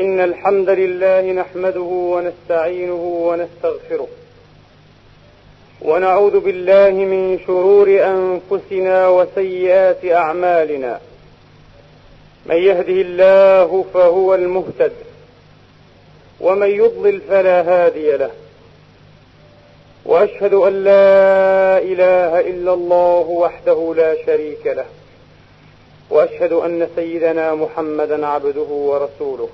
إن الحمد لله نحمده ونستعينه ونستغفره. ونعوذ بالله من شرور أنفسنا وسيئات أعمالنا. من يهده الله فهو المهتد. ومن يضلل فلا هادي له. وأشهد أن لا إله إلا الله وحده لا شريك له. وأشهد أن سيدنا محمدا عبده ورسوله.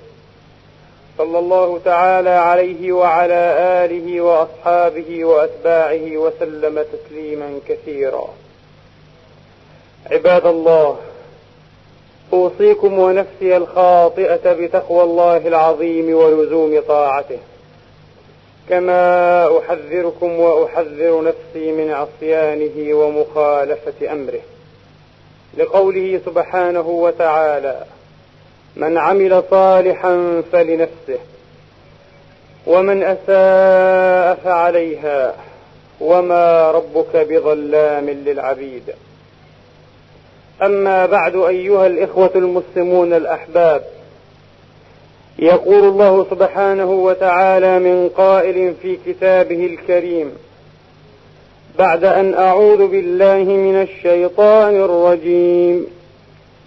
صلى الله تعالى عليه وعلى آله وأصحابه وأتباعه وسلم تسليما كثيرا. عباد الله أوصيكم ونفسي الخاطئة بتقوى الله العظيم ولزوم طاعته. كما أحذركم وأحذر نفسي من عصيانه ومخالفة أمره. لقوله سبحانه وتعالى من عمل صالحا فلنفسه ومن أساء فعليها وما ربك بظلام للعبيد. أما بعد أيها الإخوة المسلمون الأحباب يقول الله سبحانه وتعالى من قائل في كتابه الكريم بعد أن أعوذ بالله من الشيطان الرجيم.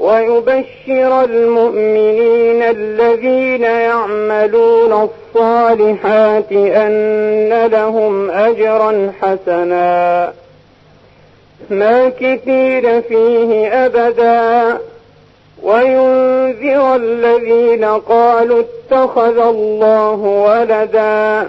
ويبشر المؤمنين الذين يعملون الصالحات أن لهم أجرا حسنا. ماكثين فيه أبدا. وينذر الذين قالوا اتخذ الله ولدا.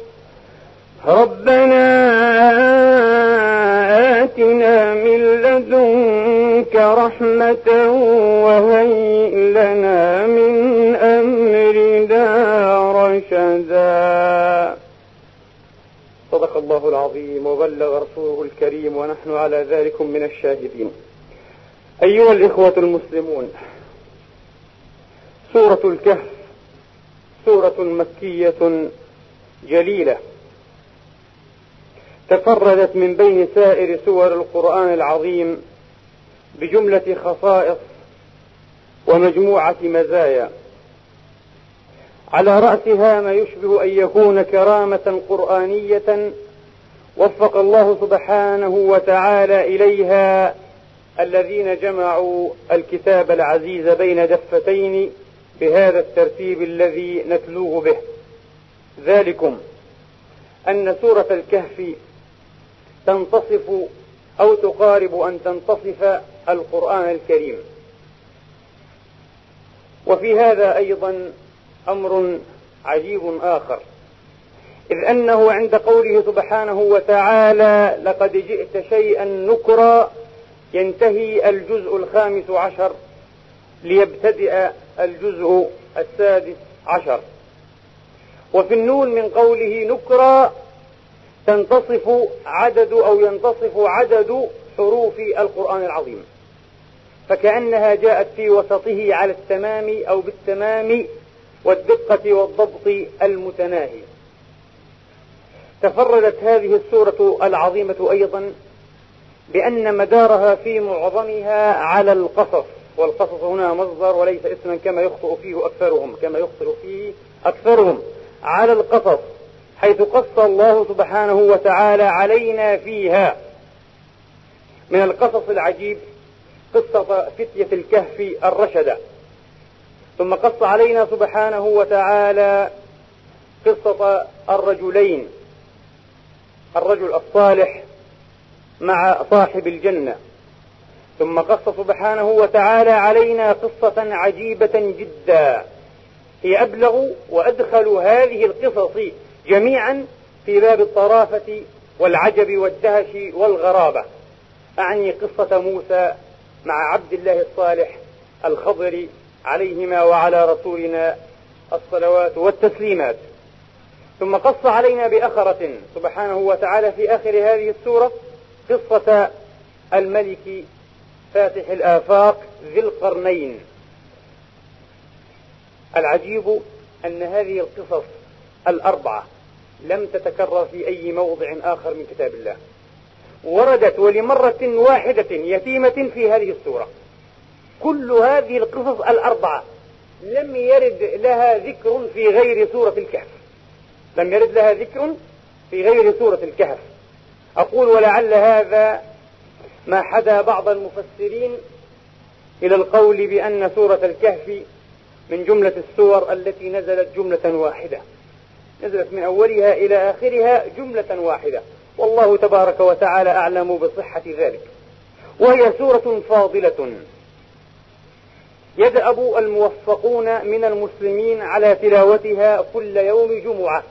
ربنا آتنا من لدنك رحمة وهيئ لنا من أمرنا رشدا. صدق الله العظيم وبلغ رسوله الكريم ونحن على ذلك من الشاهدين. أيها الإخوة المسلمون سورة الكهف سورة مكية جليلة. تفردت من بين سائر سور القرآن العظيم بجملة خصائص ومجموعة مزايا. على رأسها ما يشبه أن يكون كرامة قرآنية وفق الله سبحانه وتعالى إليها الذين جمعوا الكتاب العزيز بين دفتين بهذا الترتيب الذي نتلوه به. ذلكم أن سورة الكهف تنتصف أو تقارب أن تنتصف القرآن الكريم. وفي هذا أيضا أمر عجيب آخر. إذ أنه عند قوله سبحانه وتعالى لقد جئت شيئا نكرا ينتهي الجزء الخامس عشر ليبتدئ الجزء السادس عشر. وفي النون من قوله نكرا تنتصف عدد أو ينتصف عدد حروف القرآن العظيم. فكأنها جاءت في وسطه على التمام أو بالتمام والدقة والضبط المتناهي. تفردت هذه السورة العظيمة أيضا بأن مدارها في معظمها على القصص والقصص هنا مصدر وليس اسما كما يخطئ فيه أكثرهم كما يخطئ فيه أكثرهم على القصص. حيث قص الله سبحانه وتعالى علينا فيها. من القصص العجيب قصة فتية الكهف الرشدة ثم قص علينا سبحانه وتعالى قصة الرجلين. الرجل الصالح مع صاحب الجنة. ثم قص سبحانه وتعالى علينا قصة عجيبة جدا. هي أبلغ وأدخل هذه القصص جميعا في باب الطرافة والعجب والدهش والغرابة. أعني قصة موسى مع عبد الله الصالح الخضر عليهما وعلى رسولنا الصلوات والتسليمات. ثم قص علينا بأخرة سبحانه وتعالى في آخر هذه السورة قصة الملك فاتح الآفاق ذي القرنين. العجيب أن هذه القصص الأربعة. لم تتكرر في أي موضع آخر من كتاب الله. وردت ولمرة واحدة يتيمة في هذه السورة. كل هذه القصص الأربعة لم يرد لها ذكر في غير سورة الكهف. لم يرد لها ذكر في غير سورة الكهف. أقول ولعل هذا ما حدا بعض المفسرين إلى القول بأن سورة الكهف من جملة السور التي نزلت جملة واحدة. نزلت من أولها إلى آخرها جملة واحدة. والله تبارك وتعالى أعلم بصحة ذلك. وهي سورة فاضلة. يدأب الموفقون من المسلمين على تلاوتها كل يوم جمعة.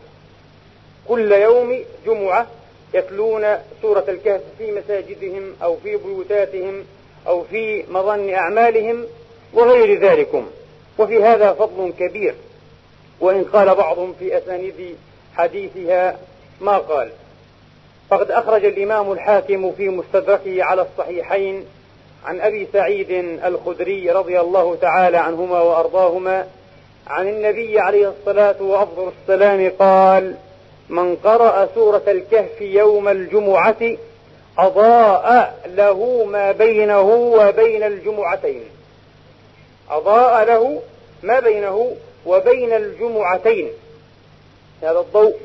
كل يوم جمعة يتلون سورة الكهف في مساجدهم أو في بيوتاتهم أو في مظن أعمالهم وغير ذلكم. وفي هذا فضل كبير. وإن قال بعضهم في أسانيد حديثها ما قال. فقد أخرج الإمام الحاكم في مستدركه على الصحيحين عن أبي سعيد الخدري رضي الله تعالى عنهما وأرضاهما عن النبي عليه الصلاة وأفضل السلام قال من قرأ سورة الكهف يوم الجمعة أضاء له ما بينه وبين الجمعتين. أضاء له ما بينه وبين الجمعتين هذا الضوء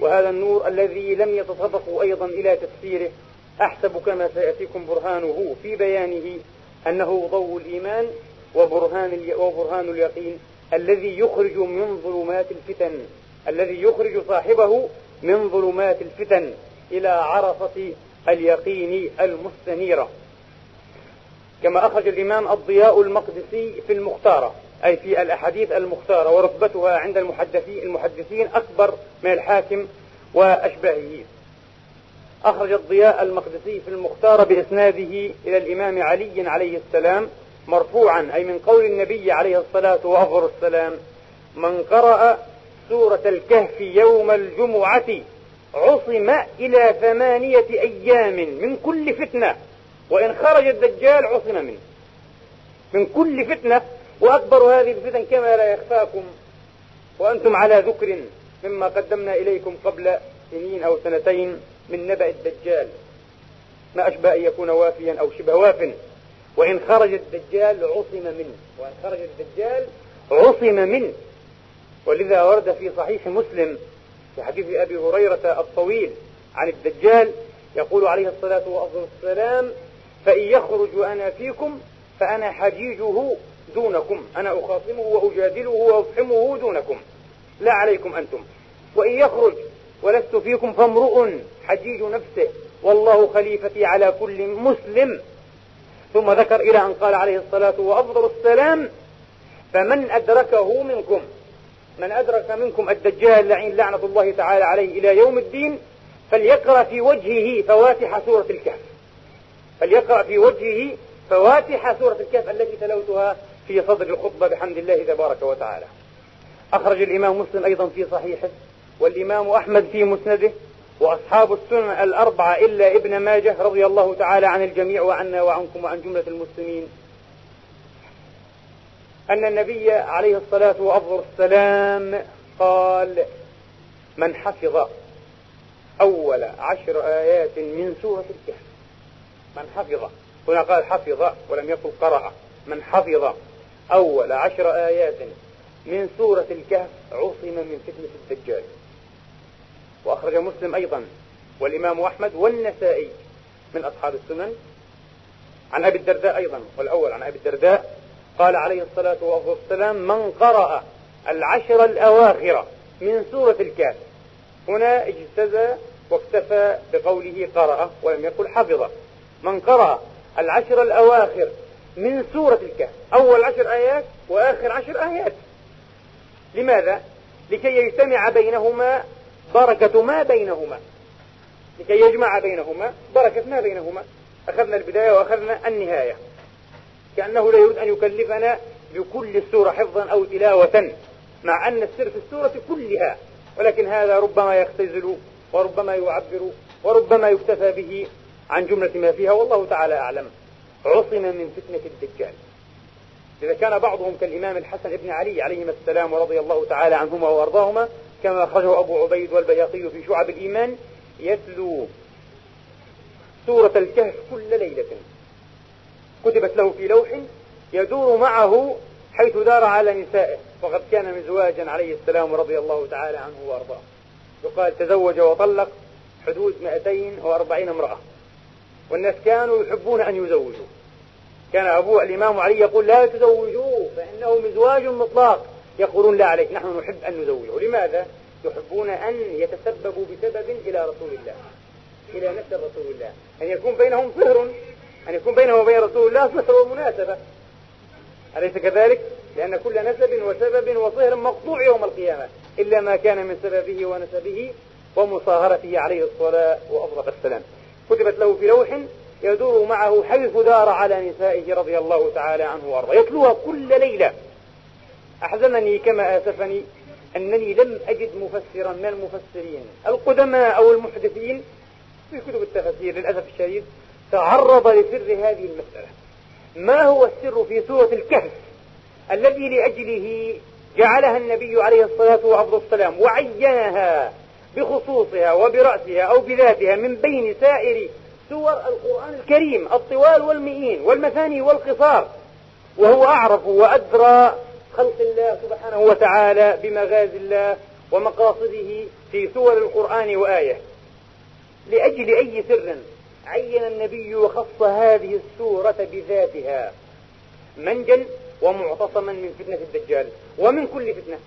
وهذا النور الذي لم يتطرقوا أيضا إلى تفسيره أحسب كما سيأتيكم برهانه في بيانه أنه ضوء الإيمان وبرهان وبرهان اليقين الذي يخرج من ظلمات الفتن الذي يخرج صاحبه من ظلمات الفتن إلى عرفة اليقين المستنيرة. كما أخرج الإمام الضياء المقدسي في المختارة. أي في الأحاديث المختارة ورتبتها عند المحدثين المحدثين أكبر من الحاكم وأشباهه أخرج الضياء المقدسي في المختار بإسناده إلى الإمام علي عليه السلام مرفوعا أي من قول النبي عليه الصلاة وأفضل السلام من قرأ سورة الكهف يوم الجمعة عصم إلى ثمانية أيام من كل فتنة وإن خرج الدجال عصم منه. من كل فتنة وأكبر هذه الفتن كما لا يخفاكم وأنتم على ذكر مما قدمنا إليكم قبل سنين أو سنتين من نبأ الدجال. ما أشبه أن يكون وافيا أو شبه واف. وإن خرج الدجال عصم منه. وإن خرج الدجال عصم منه. ولذا ورد في صحيح مسلم في حديث أبي هريرة الطويل عن الدجال يقول عليه الصلاة والسلام فإن يخرج وأنا فيكم فأنا حجيجه دونكم أنا أخاصمه وأجادله وأفحمه دونكم. لا عليكم أنتم. وإن يخرج ولست فيكم فامرؤ حجيج نفسه. والله خليفتي على كل مسلم. ثم ذكر إلى أن قال عليه الصلاة وأفضل السلام فمن أدركه منكم من أدرك منكم الدجال لعين لعنة الله تعالى عليه إلى يوم الدين فليقرأ في وجهه فواتح سورة الكهف. فليقرأ في وجهه فواتح سورة الكهف التي تلوتها في صدر الخطبة بحمد الله تبارك وتعالى. أخرج الإمام مسلم أيضا في صحيحه والإمام أحمد في مسنده وأصحاب السنن الأربعة إلا ابن ماجه رضي الله تعالى عن الجميع وعنا وعنكم وعن جملة المسلمين. أن النبي عليه الصلاة والسلام قال من حفظ أول عشر آيات من سورة الكهف. من حفظ. هنا قال حفظ ولم يقل قرأ. من حفظ أول عشر آيات من سورة الكهف عصم من فتنة الدجال. وأخرج مسلم أيضا والإمام أحمد والنسائي من أصحاب السنن. عن أبي الدرداء أيضا والأول عن أبي الدرداء قال عليه الصلاة والسلام من قرأ العشر الأواخر من سورة الكهف هنا اجتزى واكتفى بقوله قرأ ولم يقل حفظ من قرأ العشر الأواخر من سورة الكهف. أول عشر آيات وآخر عشر آيات. لماذا؟ لكي يجتمع بينهما بركة ما بينهما. لكي يجمع بينهما بركة ما بينهما. أخذنا البداية وأخذنا النهاية. كأنه لا يريد أن يكلفنا بكل السورة حفظا أو تلاوة مع أن السر في السورة كلها. ولكن هذا ربما يختزل وربما يعبر وربما يكتفى به عن جملة ما فيها. والله تعالى أعلم. عصم من فتنة الدجال. إذا كان بعضهم كالإمام الحسن بن علي عليهما السلام ورضي الله تعالى عنهما وأرضاهما كما أخرجه أبو عبيد والبياقي في شعب الإيمان يتلو سورة الكهف كل ليلة. كتبت له في لوح يدور معه حيث دار على نسائه وقد كان مزواجا عليه السلام رضي الله تعالى عنه وأرضاه. يقال تزوج وطلق حدود 240 امرأة. والناس كانوا يحبون أن يزوجوا. كان أبوه الإمام علي يقول لا تزوجوه فإنه مزواج مطلق. يقولون لا عليك نحن نحب أن نزوجه. لماذا؟ يحبون أن يتسببوا بسبب إلى رسول الله إلى نفس رسول الله. أن يكون بينهم صهر أن يكون بينه وبين رسول الله صهر ومناسبة. أليس كذلك؟ لأن كل نسب وسبب وصهر مقطوع يوم القيامة إلا ما كان من سببه ونسبه ومصاهرته عليه الصلاة وأفضل السلام. كتبت له في لوح يدور معه حيث دار على نسائه رضي الله تعالى عنه وأرضاه. يتلوها كل ليلة. أحزنني كما آسفني أنني لم أجد مفسرا من المفسرين. القدماء أو المحدثين في كتب التفاسير للأسف الشديد تعرض لسر هذه المسألة. ما هو السر في سورة الكهف الذي لأجله جعلها النبي عليه الصلاة والسلام وعينها بخصوصها وبرأسها أو بذاتها من بين سائر سور القرآن الكريم الطوال والمئين والمثاني والقصار. وهو أعرف وأدرى خلق الله سبحانه وتعالى بمغازي الله ومقاصده في سور القرآن وآية. لأجل أي سر عين النبي وخص هذه السورة بذاتها منجا ومعتصما من فتنة الدجال ومن كل فتنة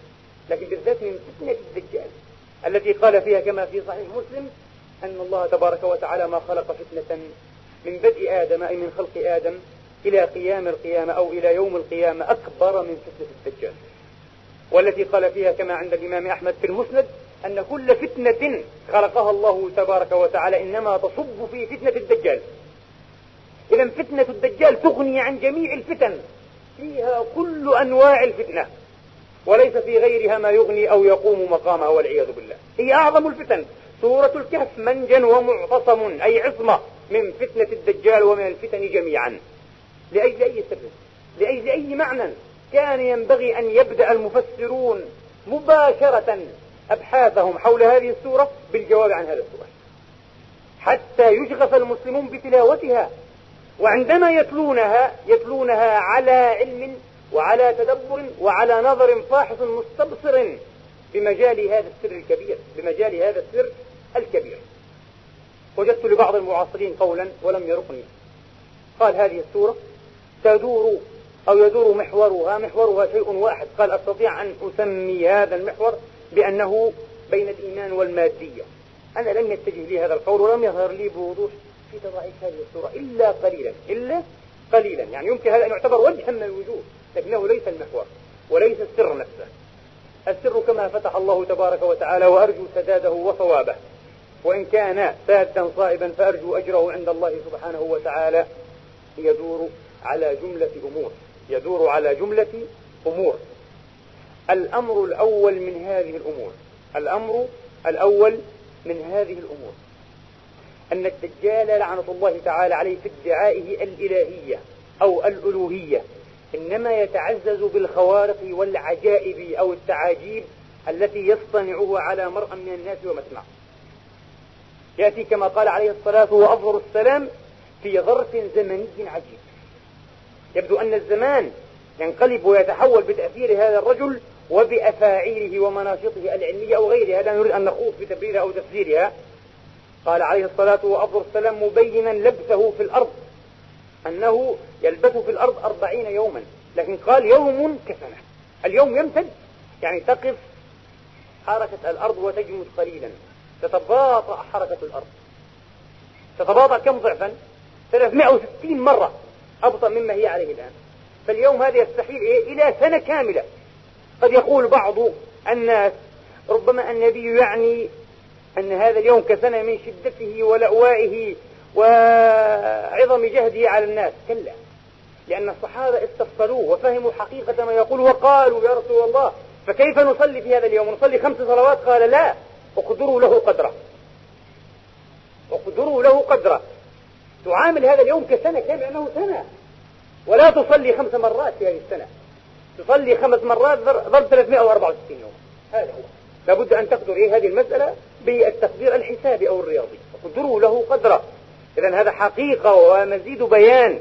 لكن بالذات من فتنة الدجال. التي قال فيها كما في صحيح مسلم أن الله تبارك وتعالى ما خلق فتنة من بدء آدم أي من خلق آدم إلى قيام القيامة أو إلى يوم القيامة أكبر من فتنة الدجال. والتي قال فيها كما عند الإمام أحمد في المسند أن كل فتنة خلقها الله تبارك وتعالى إنما تصب في فتنة الدجال. إذا فتنة الدجال تغني عن جميع الفتن. فيها كل أنواع الفتنة. وليس في غيرها ما يغني أو يقوم مقامها والعياذ بالله. هي أعظم الفتن. سورة الكهف منجا ومعتصم أي عصمة من فتنة الدجال ومن الفتن جميعا. لأجل أي سبب لأجل أي معنى؟ كان ينبغي أن يبدأ المفسرون مباشرة أبحاثهم حول هذه السورة بالجواب عن هذا السؤال. حتى يشغف المسلمون بتلاوتها. وعندما يتلونها يتلونها على علم وعلى تدبر وعلى نظر فاحص مستبصر بمجال هذا السر الكبير بمجال هذا السر الكبير. وجدت لبعض المعاصرين قولا ولم يرقني. قال هذه السورة تدور أو يدور محورها محورها شيء واحد. قال أستطيع أن أسمي هذا المحور بأنه بين الإيمان والمادية. أنا لم يتجه لي هذا القول ولم يظهر لي بوضوح في تضعيف هذه السورة إلا قليلا إلا قليلا. يعني يمكن هذا أن يعتبر وجها من الوجوه. لكنه ليس المحور وليس السر نفسه. السر كما فتح الله تبارك وتعالى وأرجو سداده وصوابه. وإن كان سادا صائبا فأرجو أجره عند الله سبحانه وتعالى. يدور على جملة أمور. يدور على جملة أمور. الأمر الأول من هذه الأمور. الأمر الأول من هذه الأمور. أن الدجال لعنة الله تعالى عليه في ادعائه الإلهية أو الألوهية. إنما يتعزز بالخوارق والعجائب أو التعاجيب التي يصطنعها على مرء من الناس ومسمع. يأتي كما قال عليه الصلاة وأفضل السلام في ظرف زمني عجيب. يبدو أن الزمان ينقلب ويتحول بتأثير هذا الرجل وبأفاعيله ومناشطه العلمية أو غيرها. لا نريد أن نخوض في تبريرها أو تفسيرها. قال عليه الصلاة وأفضل السلام مبينا لبثه في الأرض. أنه يلبث في الأرض أربعين يوما لكن قال يوم كسنة. اليوم يمتد يعني تقف حركة الأرض وتجمد قليلا. تتباطأ حركة الأرض. تتباطأ كم ضعفا؟ 360 مرة أبطأ مما هي عليه الآن. فاليوم هذا يستحيل إيه؟ إلى سنة كاملة. قد يقول بعض الناس ربما النبي يعني أن هذا اليوم كسنة من شدته ولأوائه وعظم جهده على الناس كلا. لأن الصحابة استفصلوه وفهموا حقيقة ما يقول وقالوا يا رسول الله فكيف نصلي في هذا اليوم؟ نصلي خمس صلوات؟ قال لا. اقدروا له قدره. اقدروا له قدره. تعامل هذا اليوم كسنة لأنه سنة. ولا تصلي خمس مرات في هذه السنة. تصلي خمس مرات ضرب 364 يوم. هذا هو. لابد أن تقدر إيه هذه المسألة بالتقدير الحسابي أو الرياضي. قدروا له قدرا إذا هذا حقيقة ومزيد بيان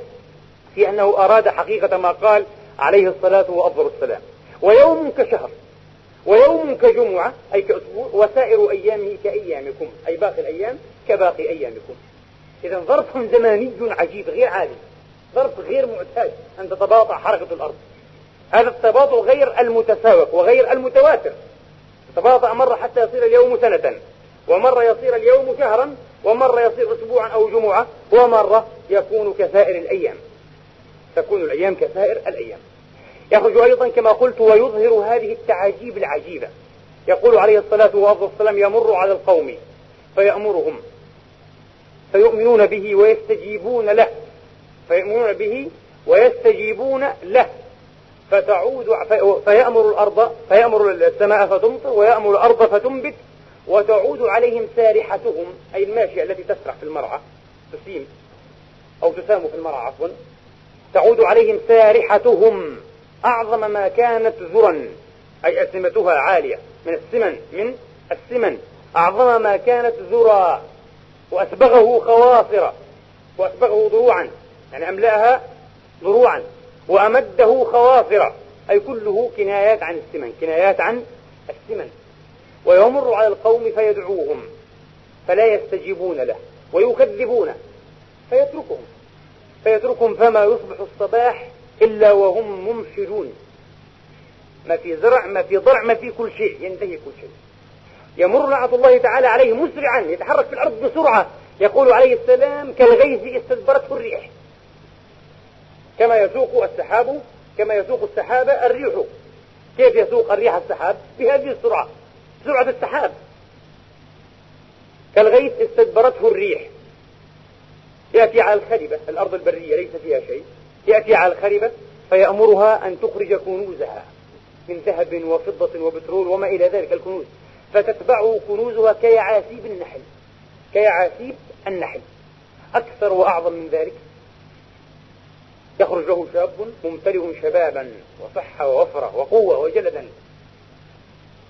في أنه أراد حقيقة ما قال عليه الصلاة وأفضل السلام. ويوم كشهر ويوم كجمعة أي كأسبوع وسائر أيامه كأيامكم أي باقي الأيام كباقي أيامكم. إذا ظرف زماني عجيب غير عادي ظرف غير معتاد أن تتباطأ حركة الأرض. هذا التباطؤ غير المتساوق وغير المتواتر. تباطأ مرة حتى يصير اليوم سنة ومرة يصير اليوم شهرا ومرة يصير أسبوعا أو جمعة ومرة يكون كسائر الأيام. تكون الأيام كسائر الأيام. يخرج أيضا كما قلت ويظهر هذه التعاجيب العجيبة. يقول عليه الصلاة والسلام يمر على القوم فيأمرهم. فيؤمنون به ويستجيبون له. فيؤمنون به ويستجيبون له. فتعود فيأمر الأرض فيأمر السماء فتمطر ويأمر الأرض فتنبت. وتعود عليهم سارحتهم أي الماشية التي تسرح في المرعى تسيم أو تسام في المرعى عفوا. تعود عليهم سارحتهم أعظم ما كانت ذرا أي أسمتها عالية من السمن من السمن. أعظم ما كانت ذرا وأسبغه خواصر وأسبغه ضروعا يعني أملأها ضروعا وأمده خواصر أي كله كنايات عن السمن كنايات عن السمن. ويمر على القوم فيدعوهم فلا يستجيبون له ويكذبونه فيتركهم فيتركهم فما يصبح الصباح إلا وهم ممشرون ما في زرع ما في ضرع ما في كل شيء ينتهي كل شيء. يمر لعنة الله تعالى عليه مسرعا يتحرك في الأرض بسرعة. يقول عليه السلام كالغيث استدبرته الريح. كما يسوق السحاب كما يسوق السحاب الريح. كيف يسوق الريح السحاب؟ بهذه السرعة. سرعة السحاب. كالغيث استدبرته الريح. يأتي على الخربة الأرض البرية ليس فيها شيء. يأتي على الخربة فيأمرها أن تخرج كنوزها من ذهب وفضة وبترول وما إلى ذلك الكنوز. فتتبعه كنوزها كيعاسيب النحل. كيعاسيب النحل. أكثر وأعظم من ذلك. يخرج له شاب ممتلئ شبابا وصحة ووفرة وقوة وجلدا.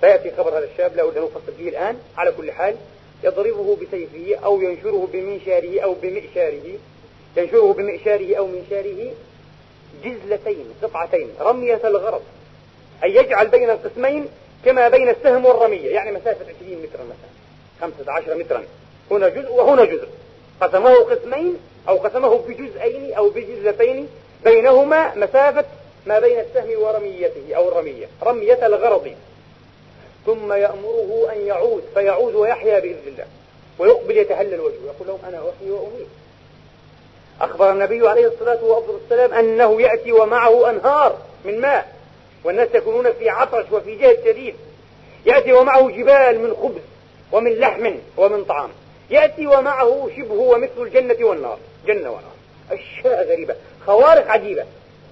فيأتي خبر هذا الشاب لا أريد أن أفصل فيه الآن على كل حال يضربه بسيفه أو ينشره بمنشاره أو بمئشاره. ينشره بمئشاره أو منشاره جزلتين قطعتين رمية الغرض. أي يجعل بين القسمين كما بين السهم والرمية يعني مسافة 20 مترا مثلا 15 مترا. هنا جزء وهنا جزء. قسمه قسمين أو قسمه بجزئين أو بجزلتين بينهما مسافة ما بين السهم ورميته أو الرمية رمية الغرض. ثم يأمره أن يعود فيعود ويحيا بإذن الله ويقبل يتهلل وجهه يقول لهم أنا أحيي وأميت. أخبر النبي عليه الصلاة والسلام أنه يأتي ومعه أنهار من ماء والناس يكونون في عطش وفي جهد شديد. يأتي ومعه جبال من خبز ومن لحم ومن طعام. يأتي ومعه شبه ومثل الجنة والنار. جنة ونار. أشياء غريبة خوارق عجيبة.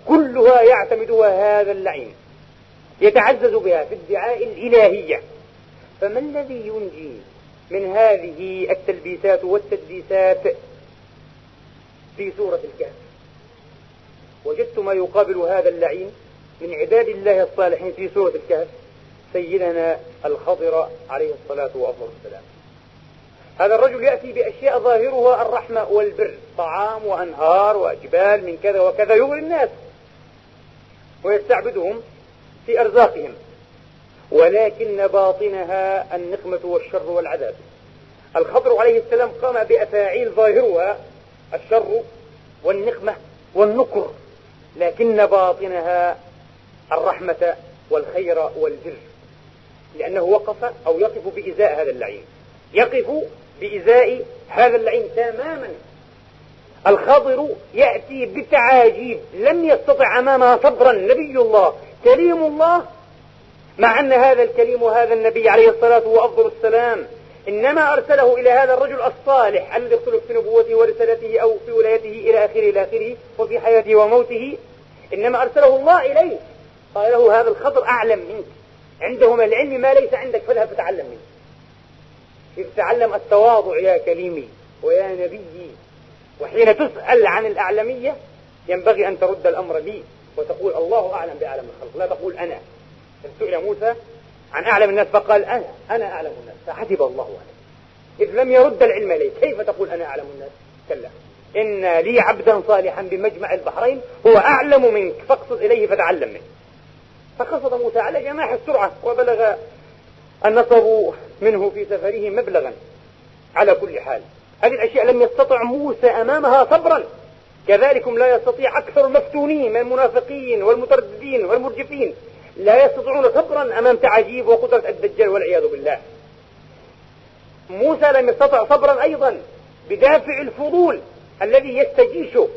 كلها يعتمدها هذا اللعين. يتعزز بها في ادعاء الإلهية. فما الذي ينجي من هذه التلبيسات والتدليسات في سورة الكهف؟ وجدت ما يقابل هذا اللعين من عباد الله الصالحين في سورة الكهف سيدنا الخضر عليه الصلاة والسلام. هذا الرجل يأتي بأشياء ظاهرها الرحمة والبر طعام وأنهار وجبال من كذا وكذا يغري الناس. ويستعبدهم في أرزاقهم ولكن باطنها النقمة والشر والعذاب. الخضر عليه السلام قام بأفاعيل ظاهرها الشر والنقمة والنكر لكن باطنها الرحمة والخير والبر لأنه وقف أو يقف بإزاء هذا اللعين. يقف بإزاء هذا اللعين تماما. الخضر يأتي بتعاجيب لم يستطع أمامها صبرا نبي الله كريم الله مع أن هذا الكريم وهذا النبي عليه الصلاة وأفضل السلام إنما أرسله إلى هذا الرجل الصالح الذي يختلف في نبوته ورسالته أو في ولايته إلى آخره إلى آخره وفي حياته وموته. إنما أرسله الله إليه قال له هذا الخضر أعلم منك. عنده من العلم ما ليس عندك فاذهب فتعلم منه. تعلم التواضع يا كليمي ويا نبيي وحين تسأل عن الأعلمية ينبغي أن ترد الأمر لي وتقول الله أعلم بأعلم الخلق لا تقول أنا. سئل موسى عن أعلم الناس فقال أنا أنا أعلم الناس. فحسب الله عليه. إذ لم يرد العلم إليه كيف تقول أنا أعلم الناس؟ كلا. إن لي عبدا صالحا بمجمع البحرين هو أعلم منك فاقصد إليه فتعلم منه. فقصد موسى على جناح السرعة وبلغ النصب منه في سفره مبلغا. على كل حال هذه الأشياء لم يستطع موسى أمامها صبرا. كذلكم لا يستطيع أكثر المفتونين من المنافقين والمترددين والمرجفين. لا يستطيعون صبرا أمام تعجيب وقدرة الدجال والعياذ بالله. موسى لم يستطع صبرا أيضا بدافع الفضول الذي يستجيشه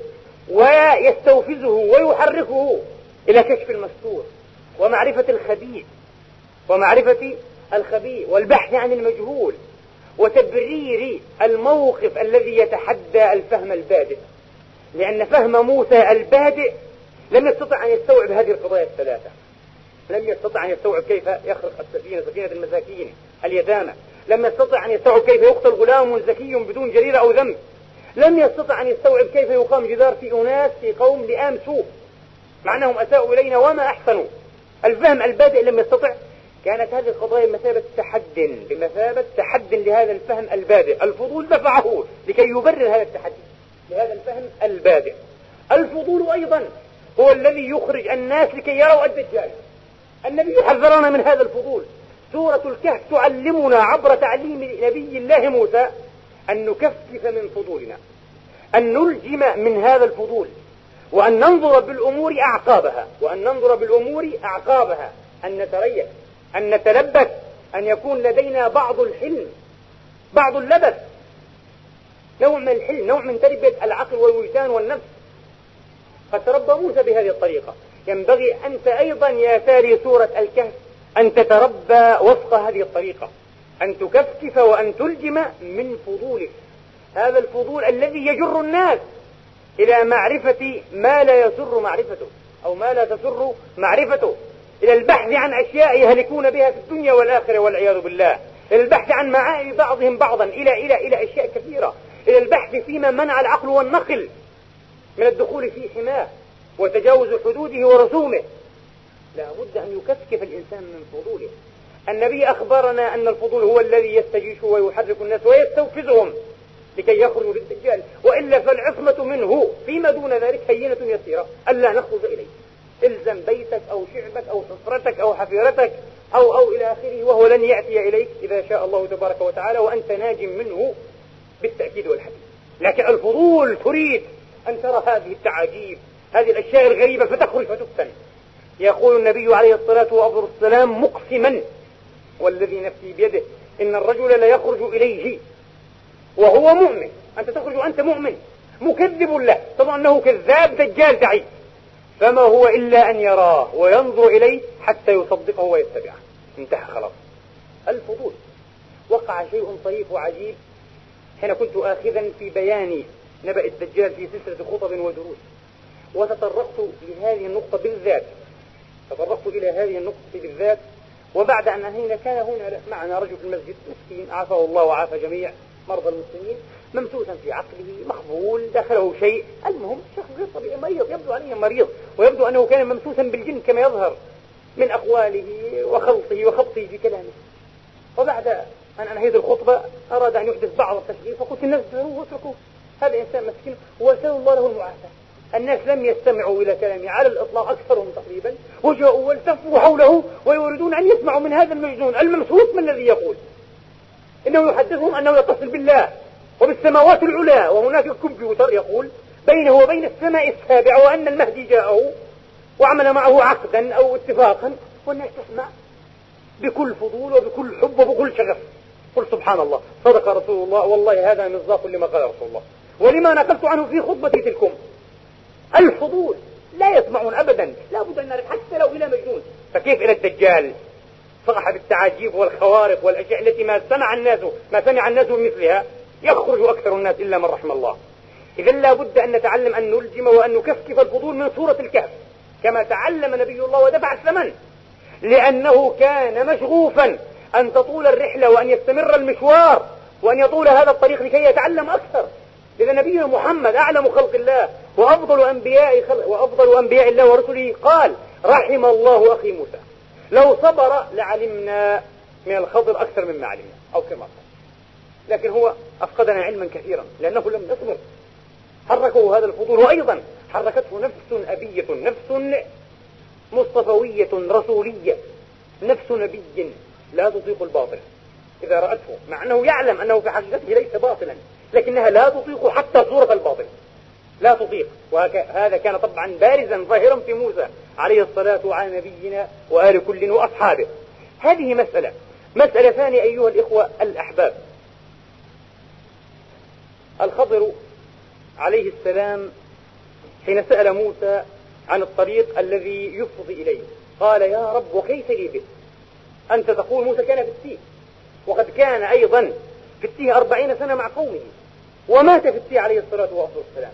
ويستوفزه ويحركه إلى كشف المستور ومعرفة الخبيث ومعرفة الخبيث والبحث عن المجهول وتبرير الموقف الذي يتحدى الفهم البادئ. لأن فهم موسى البادئ لم يستطع أن يستوعب هذه القضايا الثلاثة. لم يستطع أن يستوعب كيف يخرق السفينة سفينة المساكين اليتامى. لم يستطع أن يستوعب كيف يقتل غلام زكي بدون جريرة أو ذنب. لم يستطع أن يستوعب كيف يقام جدار في أناس في قوم لئام سوء. مع أنهم أساءوا إلينا وما أحسنوا. الفهم البادئ لم يستطع. كانت هذه القضايا بمثابة تحد بمثابة تحد لهذا الفهم البادئ. الفضول دفعه لكي يبرر هذا التحدي. لهذا الفهم البادئ. الفضول أيضا هو الذي يخرج الناس لكي يروا الدجال. النبي يحذرنا من هذا الفضول. سورة الكهف تعلمنا عبر تعليم نبي الله موسى أن نكفف من فضولنا أن نلجم من هذا الفضول وأن ننظر بالأمور أعقابها وأن ننظر بالأمور أعقابها أن نتريث أن نتلبس أن يكون لدينا بعض الحلم بعض اللبث. نوع من الحلم نوع من تربية العقل والوجدان والنفس. قد تربى موسى بهذه الطريقة. ينبغي أنت أيضا يا تالي سورة الكهف أن تتربى وفق هذه الطريقة. أن تكفكف وأن تلجم من فضولك. هذا الفضول الذي يجر الناس إلى معرفة ما لا يسر معرفته أو ما لا تسر معرفته. إلى البحث عن أشياء يهلكون بها في الدنيا والآخرة والعياذ بالله. إلى البحث عن معائب بعضهم بعضا. إلى إلى إلى أشياء كثيرة. إلى البحث فيما منع العقل والنقل من الدخول في حماه وتجاوز حدوده ورسومه. لا بد أن يكفكف الإنسان من فضوله. النبي أخبرنا أن الفضول هو الذي يستجيش ويحرك الناس ويستوفزهم لكي يخرجوا للدجال. وإلا فالعصمة منه فيما دون ذلك هينة يسيرة. ألا نخرج إليه. إلزم بيتك أو شعبك أو حفرتك أو حفيرتك أو أو إلى آخره وهو لن يأتي إليك إذا شاء الله تبارك وتعالى وأنت ناج منه. بالتأكيد والحديث. لكن الفضول تريد أن ترى هذه التعاجيب هذه الأشياء الغريبة فتخرج فتفتن يقول النبي عليه الصلاة والسلام مقسما والذي نفسي بيده إن الرجل ليخرج إليه وهو مؤمن. أنت تخرج وأنت مؤمن. مكذب له. طبعا أنه كذاب دجال دعي فما هو إلا أن يراه وينظر إليه حتى يصدقه ويتبعه. انتهى خلاص. الفضول. وقع شيء طريف وعجيب حين كنت آخذا في بيان نبأ الدجال في سلسلة خطب ودروس. وتطرقت لهذه النقطة بالذات. تطرقت إلى هذه النقطة بالذات. وبعد أن أنهينا كان هنا معنا رجل في المسجد مسكين عافاه الله وعافى جميع مرضى المسلمين ممسوسا في عقله مخبول دخله شيء. المهم شخص غير طبيعي مريض يبدو عليه مريض ويبدو أنه كان ممسوسا بالجن كما يظهر من أقواله وخلطه وخبطه في كلامه. وبعد أن أنهيت الخطبة أراد أن يحدث بعض التشغيل فقلت الناس واتركوه. هذا إنسان مسكين وأسأل الله له المعافاة. الناس لم يستمعوا إلى كلامي على الإطلاق أكثرهم تقريبا. وجاءوا والتفوا حوله ويريدون أن يسمعوا من هذا المجنون الممسوس من الذي يقول. إنه يحدثهم أنه يتصل بالله وبالسماوات العلى وهناك كمبيوتر يقول بينه وبين السماء السابعة وأن المهدي جاءه وعمل معه عقدا أو اتفاقا والناس تسمع بكل فضول وبكل حب وبكل شغف. قل سبحان الله. صدق رسول الله. والله هذا مصداق لما قال رسول الله. ولما نقلت عنه في خطبتي تلكم. الفضول لا يسمعون أبدا. لا بد أن نعرف حتى لو إلى مجنون. فكيف إلى الدجال؟ صاحب التعاجيب والخوارق والأشياء التي ما سمع الناس ما سمع الناس مثلها. يخرج أكثر الناس إلا من رحم الله. إذا لا بد أن نتعلم أن نلجم وأن نكفكف الفضول من سورة الكهف. كما تعلم نبي الله ودفع الثمن. لأنه كان مشغوفا. أن تطول الرحلة وأن يستمر المشوار وأن يطول هذا الطريق لكي يتعلم أكثر. إذا نبينا محمد أعلم خلق الله وأفضل أنبياء خلق وأفضل أنبياء الله ورسله قال رحم الله أخي موسى. لو صبر لعلمنا من الخضر أكثر مما علمنا. أو كما قال. لكن هو أفقدنا علما كثيرا لأنه لم يصبر. حركه هذا الفضول وأيضا حركته نفس أبية نفس مصطفوية رسولية نفس نبي. لا تطيق الباطل. إذا رأته مع أنه يعلم أنه في حقيقته ليس باطلا لكنها لا تطيق حتى صورة الباطل. لا تطيق. وهذا كان طبعا بارزا ظاهرا في موسى عليه الصلاة وعلى نبينا وآل كل وأصحابه. هذه مسألة. مسألة ثانية أيها الإخوة الأحباب. الخضر عليه السلام حين سأل موسى عن الطريق الذي يفضي إليه. قال يا رب وكيف لي به؟ أنت تقول موسى كان في التيه وقد كان أيضا في التيه أربعين سنة مع قومه ومات في التيه عليه الصلاة والسلام.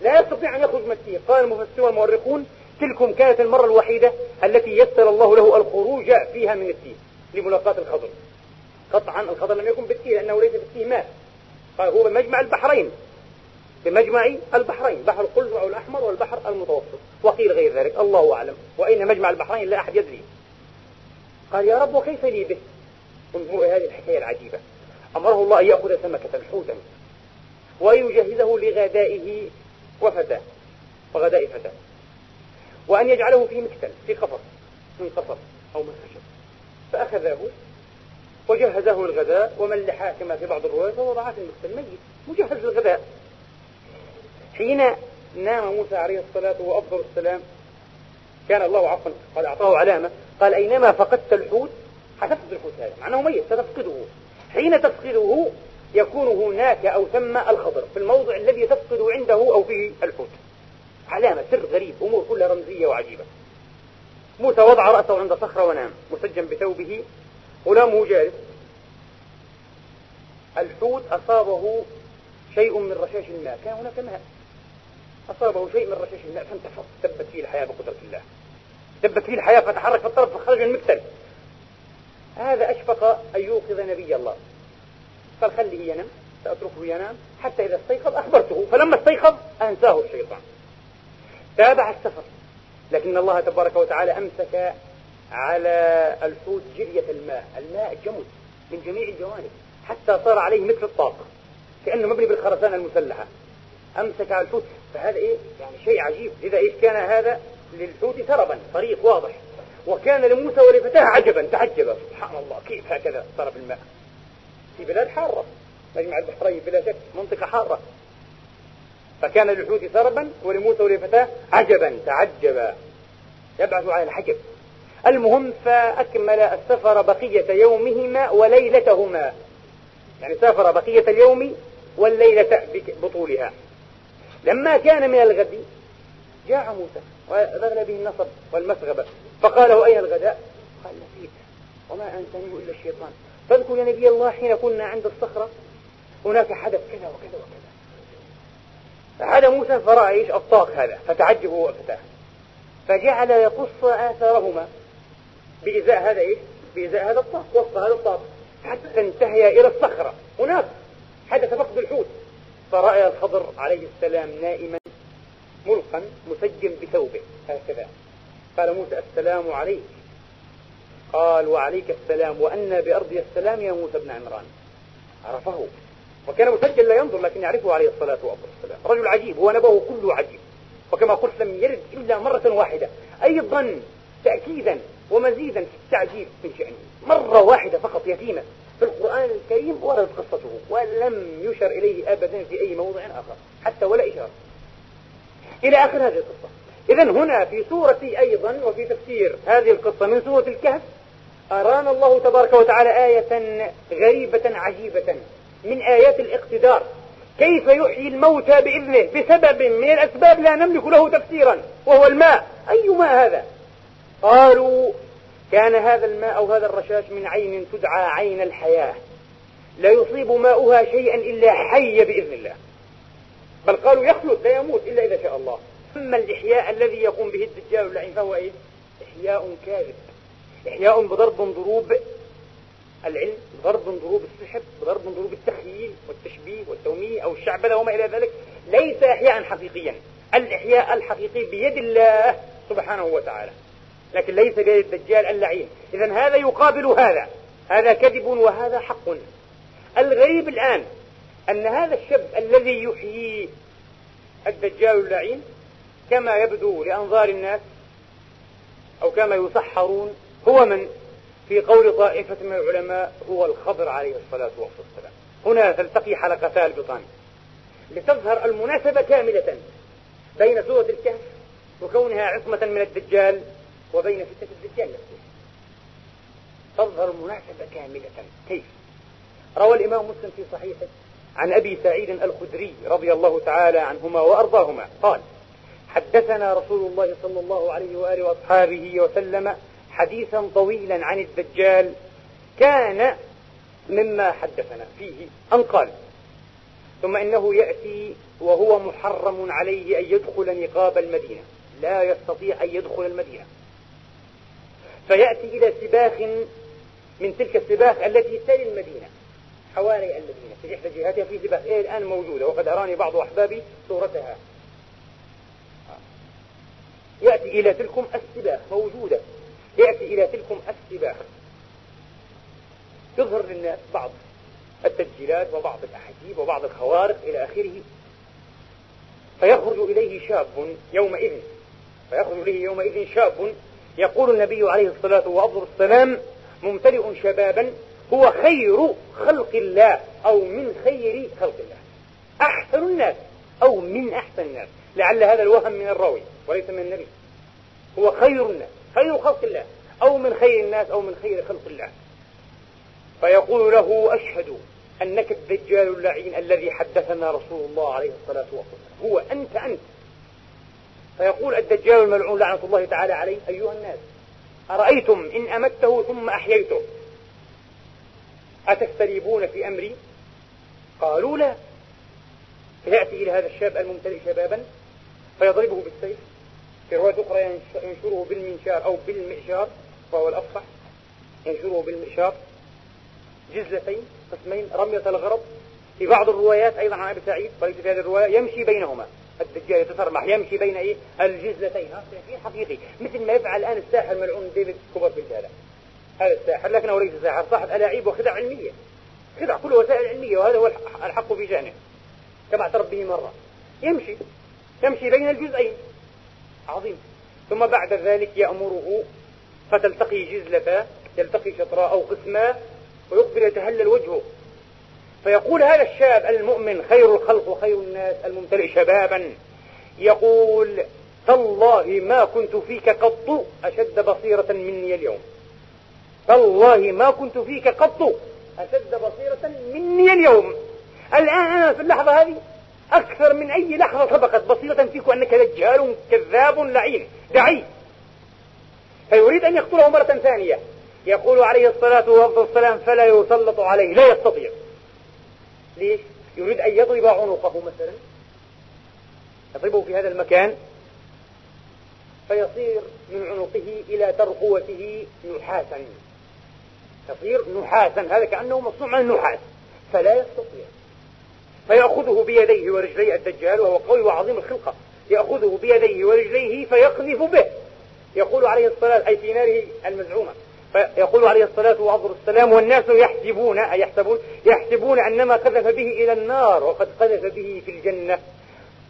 لا يستطيع أن يخرج من التيه قال المفسرون والمؤرخون تلكم كانت المرة الوحيدة التي يسر الله له الخروج فيها من التيه لملاقاة الخضر. قطعا الخضر لم يكن بالتيه لأنه ليس في التيه مات. قال هو بمجمع البحرين. بمجمع البحرين بحر القلزع الأحمر والبحر المتوسط وقيل غير ذلك الله أعلم. وأين مجمع البحرين لا أحد يدري. قال يا رب وكيف لي به؟ انظروا هذه الحكاية العجيبة. أمره الله أن يأخذ سمكة حوتا وأن يجهزه لغدائه وفتاه وغداء فتاه وأن يجعله في مكتل في قفص من قفص أو من خشب فأخذه وجهزه الغداء وملحاه كما في بعض الروايات ووضعه في المكتل ميت مجهز للغداء. حين نام موسى عليه الصلاة وأفضل السلام كان الله عفوا قد أعطاه علامة قال أينما فقدت الحوت؟ حتفقد الحوت هذا مع أنه ميت ستفقده. حين تفقده يكون هناك أو ثم الخضر في الموضع الذي تفقد عنده أو فيه الحوت. علامة سر غريب أمور كلها رمزية وعجيبة. موسى وضع رأسه عند صخرة ونام مسجا بثوبه غلامه جالس. الحوت أصابه شيء من رشاش الماء. كان هناك ماء. أصابه شيء من رشاش الماء فانتفض دبت فيه الحياة بقدرة الله. دبت فيه الحياة فتحرك في الطرف فخرج من المكتل. هذا أشفق أن يوقظ نبي الله. قال خليه ينام سأتركه ينام حتى إذا استيقظ أخبرته فلما استيقظ أنساه الشيطان. تابع السفر لكن الله تبارك وتعالى أمسك على الحوت جرية الماء. الماء جمد من جميع الجوانب حتى صار عليه مثل الطاقة كأنه مبني بالخرسانة المسلحة. أمسك على الحوت فهذا إيه؟ يعني شيء عجيب. إذا إيش كان هذا؟ للحوت سربا طريق واضح. وكان لموسى ولفتاه عجبا تعجب. سبحان الله كيف هكذا في الماء؟ في بلاد حارة. مجمع البحرين بلا شك منطقة حارة. فكان للحوت سربا ولموسى ولفتاه عجبا تعجبا يبعث على الحجب المهم فأكمل السفر بقية يومهما وليلتهما. يعني سافر بقية اليوم والليلة بطولها. لما كان من الغد جاء موسى. وذغل به النصب والمسغبة فقال أين الغداء؟ قال نسيت وما أنسانيه إلا الشيطان. فاذكر يا نبي الله حين كنا عند الصخرة. هناك حدث كذا وكذا وكذا. فعاد موسى فرأى إيش؟ الطاق هذا. فتعجب هو وفتاه. فجعل يقص آثارهما بإزاء هذا إيش؟ بإزاء هذا الطاق. وسط هذا الطاق. حتى انتهي إلى الصخرة. هناك حدث فقد الحوت. فرأى الخضر عليه السلام نائما. ملقا مسجم بثوبه هكذا. قال موسى السلام عليك. قال وعليك السلام. وأنا بأرضي السلام يا موسى بن عمران. عرفه. وكان مسجل لا ينظر لكن يعرفه عليه الصلاة والسلام. رجل عجيب ونبه كله عجيب. وكما قلت لم يرد إلا مرة واحدة. أيضا تأكيدا ومزيدا في التعجيب من شأنه. مرة واحدة فقط يتيمة. في القرآن الكريم وردت قصته ولم يشر إليه أبدا في أي موضع آخر حتى ولا إشارة. إلى آخر هذه القصة. إذا هنا في سورة أيضا وفي تفسير هذه القصة من سورة الكهف أرانا الله تبارك وتعالى آية غريبة عجيبة من آيات الاقتدار. كيف يحيي الموتى بإذنه؟ بسبب من الأسباب لا نملك له تفسيرا وهو الماء. أي ماء هذا؟ قالوا كان هذا الماء أو هذا الرشاش من عين تدعى عين الحياة. لا يصيب ماؤها شيئا إلا حي بإذن الله. بل قالوا يخلد لا يموت إلا إذا شاء الله. أما الإحياء الذي يقوم به الدجال اللعين فهو إيه؟ إحياء كاذب. إحياء بضرب ضروب العلم بضرب ضروب السحر بضرب ضروب التخييل والتشبيه والتومية أو الشعبذة وما إلى ذلك ليس إحياء حقيقيا. الإحياء الحقيقي بيد الله سبحانه وتعالى. لكن ليس بيد الدجال اللعين. إذا هذا يقابل هذا. هذا كذب وهذا حق. الغريب الآن أن هذا الشاب الذي يحيي الدجال اللعين كما يبدو لأنظار الناس أو كما يسحرون هو من؟ في قول طائفة من العلماء هو الخضر عليه الصلاة والسلام. هنا تلتقي حلقتا البطان لتظهر المناسبة كاملة بين سورة الكهف وكونها عصمة من الدجال وبين فتنة الدجال نفسه. تظهر المناسبة كاملة. كيف؟ روى الإمام مسلم في صحيحه عن أبي سعيد الخدري رضي الله تعالى عنهما وأرضاهما. قال حدثنا رسول الله صلى الله عليه وآله وأصحابه وسلم حديثا طويلا عن الدجال كان مما حدثنا فيه. أن قال ثم إنه يأتي وهو محرم عليه أن يدخل نقاب المدينة. لا يستطيع أن يدخل المدينة. فيأتي إلى سباخ من تلك السباخ التي تلي المدينة. حوالي المدينة. في إحدى جهاتها في سباخ إيه الآن موجودة؟ وقد أراني بعض أحبابي صورتها. يأتي إلى تلكم السباخ. موجودة. يأتي إلى تلكم السباخ. يظهر للناس بعض التسجيلات وبعض الأحاديث وبعض الخوارق إلى آخره. فيخرج إليه شاب يومئذ. فيخرج إليه يومئذ شاب يقول النبي عليه الصلاة والسلام ممتلئ شبابا هو خير خلق الله أو من خير خلق الله. أحسن الناس أو من أحسن الناس. لعل هذا الوهم من الراوي وليس من النبي. هو خير الناس خير خلق الله أو من خير الناس أو من خير خلق الله. فيقول له أشهد أنك الدجال اللعين الذي حدثنا رسول الله عليه الصلاة والسلام. هو أنت أنت. فيقول الدجال الملعون لعنة الله تعالى عليه أيها الناس أرأيتم إن أمته ثم أحييته؟ أتستريبون في أمري؟ قالوا لا. فيأتي إلى هذا الشاب الممتلئ شبابا فيضربه بالسيف في رواية أخرى ينشره بالمنشار أو بالمئشار وهو الأفصح ينشره بالمئشار جزلتين قسمين رمية الغرض في بعض الروايات أيضا عن أبي سعيد وليس في هذه الرواية يمشي بينهما. الدجال يتسرمح يمشي بين إيه؟ الجزلتين. هذا حقيقي مثل ما يفعل الآن الساحر الملعون ديفيد كوبرفيلد هذا. هذا الساحر لكنه ليس ساحر صاحب ألأعيب وخدع علمية. خدع كله وسائل علمية وهذا هو الحق في شأنه. كما اعترف به مرة. يمشي. يمشي بين الجزئين. عظيم. ثم بعد ذلك يأمره فتلتقي جزلة يلتقي شطراء أو قسما ويقبل يتهلل وجهه. فيقول هذا الشاب المؤمن خير الخلق وخير الناس الممتلئ شبابا يقول تالله ما كنت فيك قط أشد بصيرة مني اليوم. تالله ما كنت فيك قط أشد بصيرة مني اليوم. الآن أنا في اللحظة هذه أكثر من أي لحظة سبقت بصيرة فيك أنك دجال كذاب لعين. دعي. فيريد أن يقتله مرة ثانية. يقول عليه الصلاة والسلام فلا يسلط عليه لا يستطيع. ليش؟ يريد أن يضرب عنقه مثلا. يضربه في هذا المكان. فيصير من عنقه إلى ترقوته نحاسا يصير نحاسا. هذا كأنه مصنوع من النحاس. فلا يستطيع. فيأخذه بيديه ورجليه. الدجال وهو قوي وعظيم الخلقة. يأخذه بيديه ورجليه فيقذف به. يقول عليه الصلاة أي في ناره المزعومة. فيقول عليه الصلاة والسلام والناس يحسبون أي يحسبون يحسبون أنما قذف به إلى النار وقد قذف به في الجنة.